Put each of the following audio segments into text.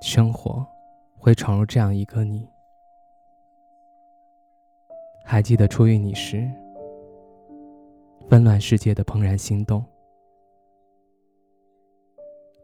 生活会闯入这样一个你。还记得初遇你时，纷乱世界的怦然心动。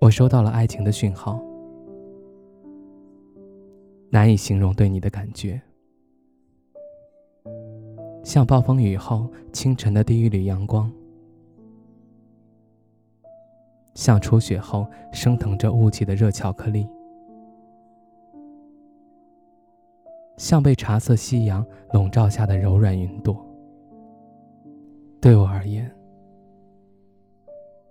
我收到了爱情的讯号，难以形容对你的感觉，像暴风雨后清晨的第一缕阳光。像初雪后升腾着雾气的热巧克力，像被茶色夕阳笼罩下的柔软云朵。对我而言，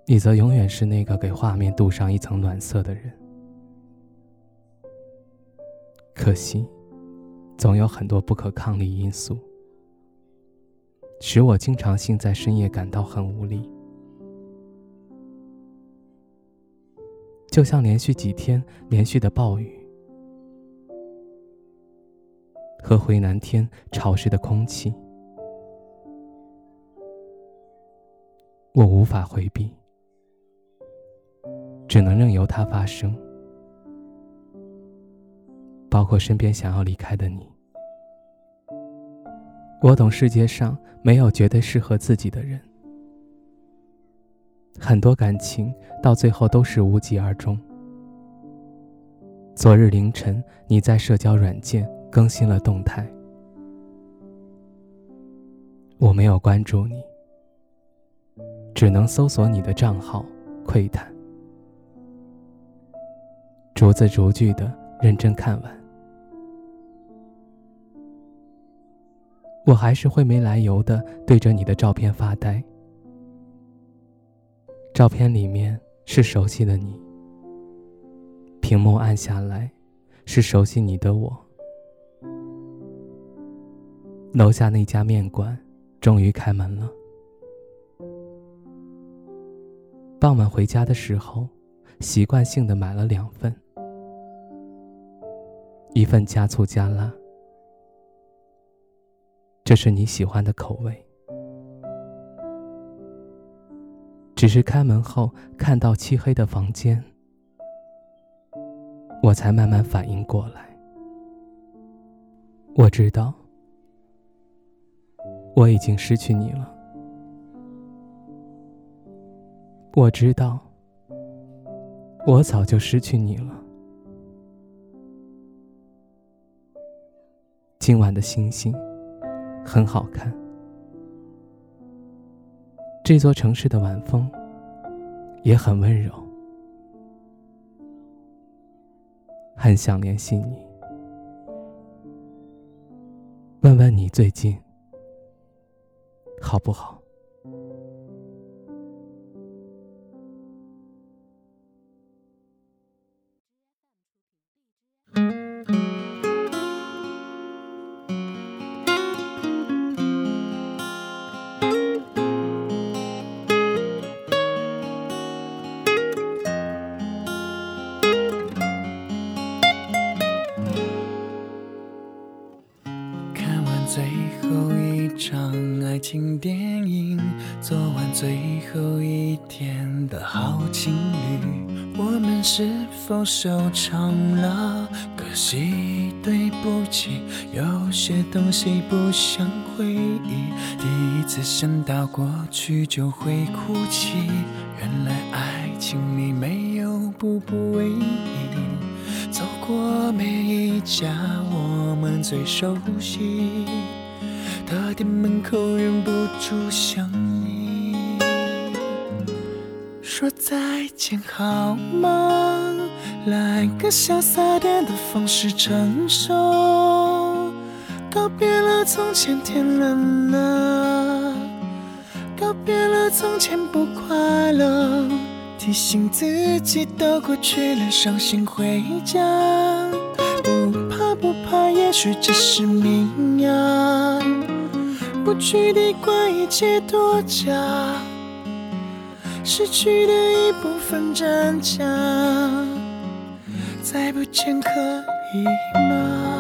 你则永远是那个给画面镀上一层暖色的人。可惜，总有很多不可抗力因素，使我经常性在深夜感到很无力。就像连续几天连续的暴雨和回南天潮湿的空气，我无法回避，只能任由它发生。包括身边想要离开的你，我懂世界上没有绝对适合自己的人。很多感情到最后都是无疾而终。昨日凌晨，你在社交软件更新了动态，我没有关注你，只能搜索你的账号窥探，逐字逐句的认真看完，我还是会没来由的对着你的照片发呆。照片里面是熟悉的你，屏幕按下来，是熟悉你的我。楼下那家面馆终于开门了。傍晚回家的时候，习惯性的买了两份，一份加醋加辣，这是你喜欢的口味。只是开门后看到漆黑的房间，我才慢慢反应过来。我知道，我已经失去你了。我知道，我早就失去你了。今晚的星星很好看。这座城市的晚风也很温柔，很想联系你，问问你最近好不好。最后一场爱情电影，做完最后一天的好情侣，我们是否收场了？可惜，对不起，有些东西不想回忆。第一次想到过去就会哭泣，原来爱情里没有步步为营。走过每一家我们最熟悉的店门口，忍不住想你。说再见好吗？来个潇洒点的方式成熟。告别了从前天冷了，告别了从前不快乐。提醒自己都过去了，伤心回家。不怕不怕，也许这是命呀。不去的怪一切多假，失去的一部分真假，再不见可以吗？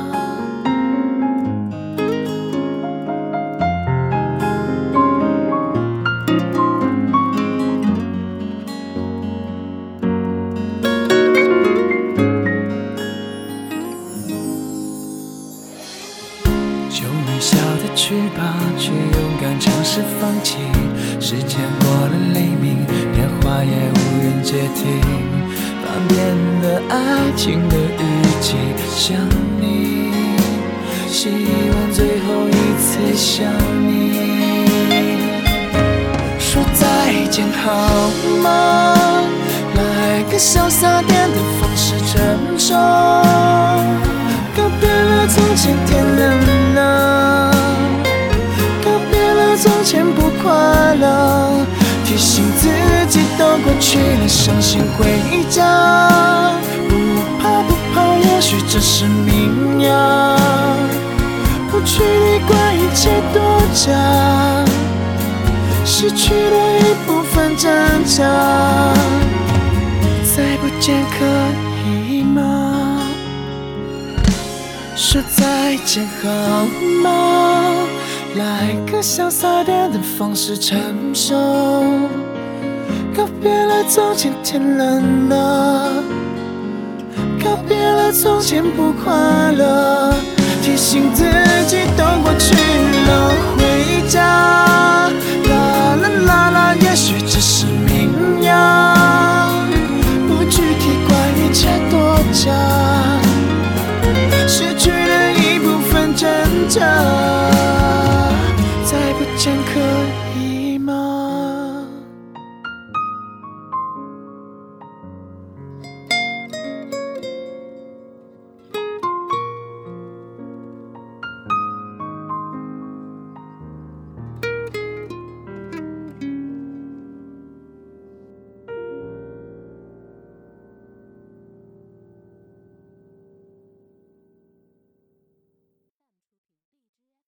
接听。翻遍了爱情的日记，想你，希望最后一次想你。说再见好吗？来个潇洒点的方式承受。告别了从前天冷了，告别了从前不快乐，去了，伤心回家。不怕不怕，也许这是命呀。不去理会一切多假，失去了一部分真假，再不见可以吗？说再见好吗？来个潇洒点的方式承受。告别了从前天冷了，告别了从前不快乐，提醒自己都过去了，回家。